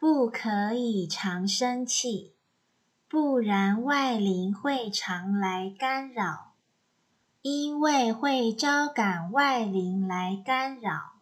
不可以常生气，不然外灵会常来干扰，因为会招感外灵来干扰。